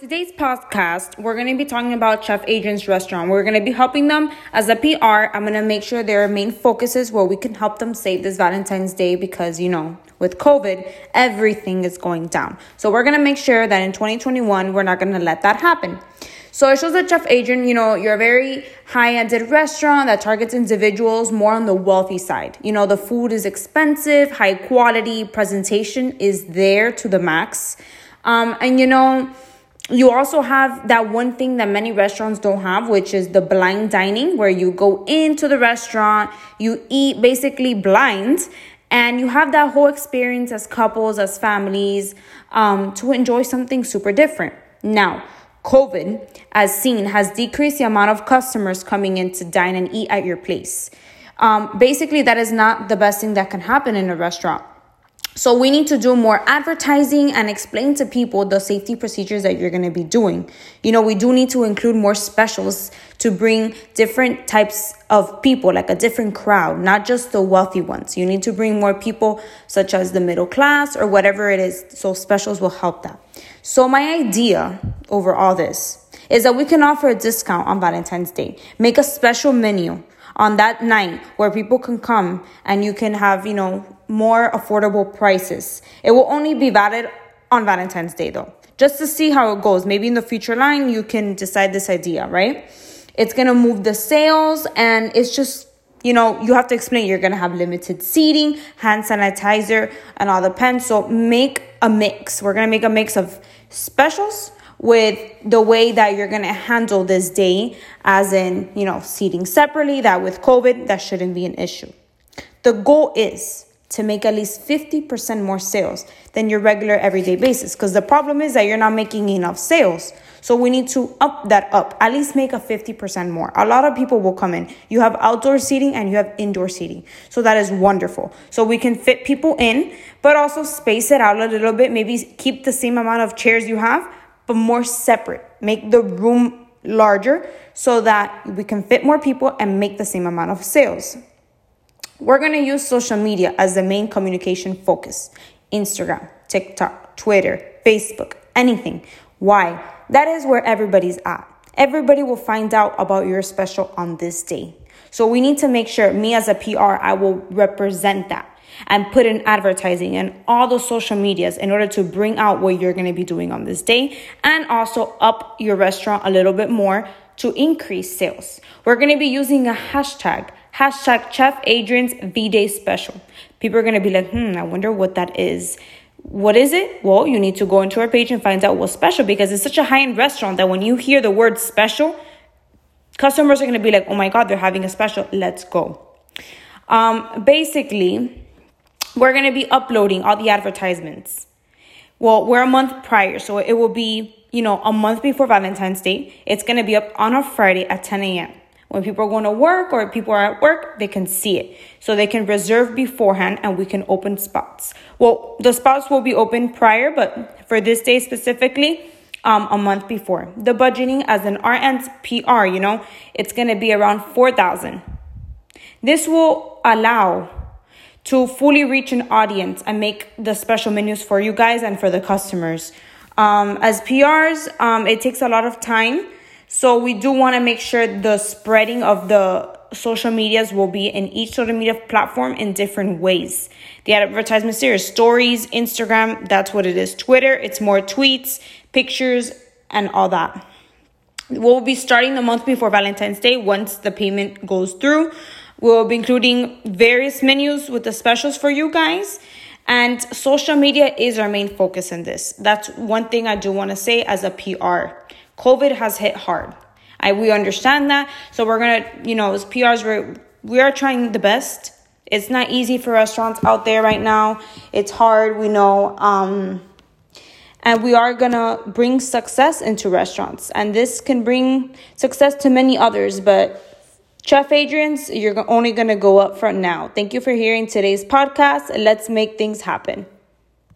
Today's podcast, we're going to be talking about Chef Adrian's restaurant. We're going to be helping them as a PR. I'm going to make sure their main focus is where we can help them save this Valentine's Day because, you know, with COVID, everything is going down. So we're going to make sure that in 2021, we're not going to let that happen. So it shows that Chef Adrian, you know, you're a very high-ended restaurant that targets individuals more on the wealthy side. You know, the food is expensive, high quality, presentation is there to the max. Um, and you know, you also have that one thing that many restaurants don't have, which is the blind dining, where you go into the restaurant, you eat basically blind, and you have that whole experience as couples, as families, um, to enjoy something super different. Now, COVID, as seen, has decreased the amount of customers coming in to dine and eat at your place. Um, basically, that is not the best thing that can happen in a restaurant. So we need to do more advertising and explain to people the safety procedures that you're going to be doing. You know, we do need to include more specials to bring different types of people, like a different crowd, not just the wealthy ones. You need to bring more people such as the middle class or whatever it is. So specials will help that. So my idea over all this is that we can offer a discount on Valentine's Day. Make a special menu on that night where people can come and you can have, you know, more affordable prices. It will only be valid on Valentine's Day though, just to see how it goes. Maybe in the future line, you can decide this idea, right? It's gonna move the sales and it's just you know, you have to explain you're gonna have limited seating, hand sanitizer, and all the pens. So make a mix. We're gonna make a mix of specials with the way that you're going to handle this day, as in, you know, seating separately, that with COVID, that shouldn't be an issue. The goal is to make at least 50% more sales than your regular everyday basis because the problem is that you're not making enough sales. So we need to up that up, at least make a 50% more. A lot of people will come in. You have outdoor seating and you have indoor seating. So that is wonderful. So we can fit people in, but also space it out a little bit. Maybe keep the same amount of chairs you have, but more separate. Make the room larger so that we can fit more people and make the same amount of sales. We're to use social media as the main communication focus Instagram, TikTok, Twitter, Facebook, anything. Why? That is where everybody's at. Everybody will find out about your special on this day. So we need to make sure, me as a PR, I will represent that and put in advertising and all the social medias in order to bring out what you're going to be doing on this day and also up your restaurant a little bit more to increase sales. We're going to be using a hashtag Hashtag Chef Adrian's V Day Special. People are going to be like, hmm, I wonder what that is. What is it? Well, you need to go into our page and find out what's special because it's such a high end restaurant that when you hear the word special, customers are going to be like, oh my God, they're having a special. Let's go. Um, basically, we're going to be uploading all the advertisements. Well, we're a month prior, so it will be, you know, a month before Valentine's Day. It's going to be up on a Friday at 10 a.m. When people are going to work or people are at work, they can see it. So they can reserve beforehand and we can open spots. Well, the spots will be open prior, but for this day specifically, um, a month before. The budgeting as an RN PR, you know, it's going to be around 4,000. This will allow to fully reach an audience and make the special menus for you guys and for the customers. Um, as PRs, um, it takes a lot of time so we do want to make sure the spreading of the social medias will be in each social media platform in different ways. The advertisement series, stories, Instagram, that's what it is. Twitter, it's more tweets, pictures, and all that. We'll be starting the month before Valentine's Day once the payment goes through. We'll be including various menus with the specials for you guys. And social media is our main focus in this. That's one thing I do want to say as a PR. COVID has hit hard. I we understand that. So we're gonna, you know, as PRs, we're we are trying the best. It's not easy for restaurants out there right now. It's hard, we know. Um, and we are gonna bring success into restaurants, and this can bring success to many others. But Chef Adrian's, you're only gonna go up from now. Thank you for hearing today's podcast. Let's make things happen.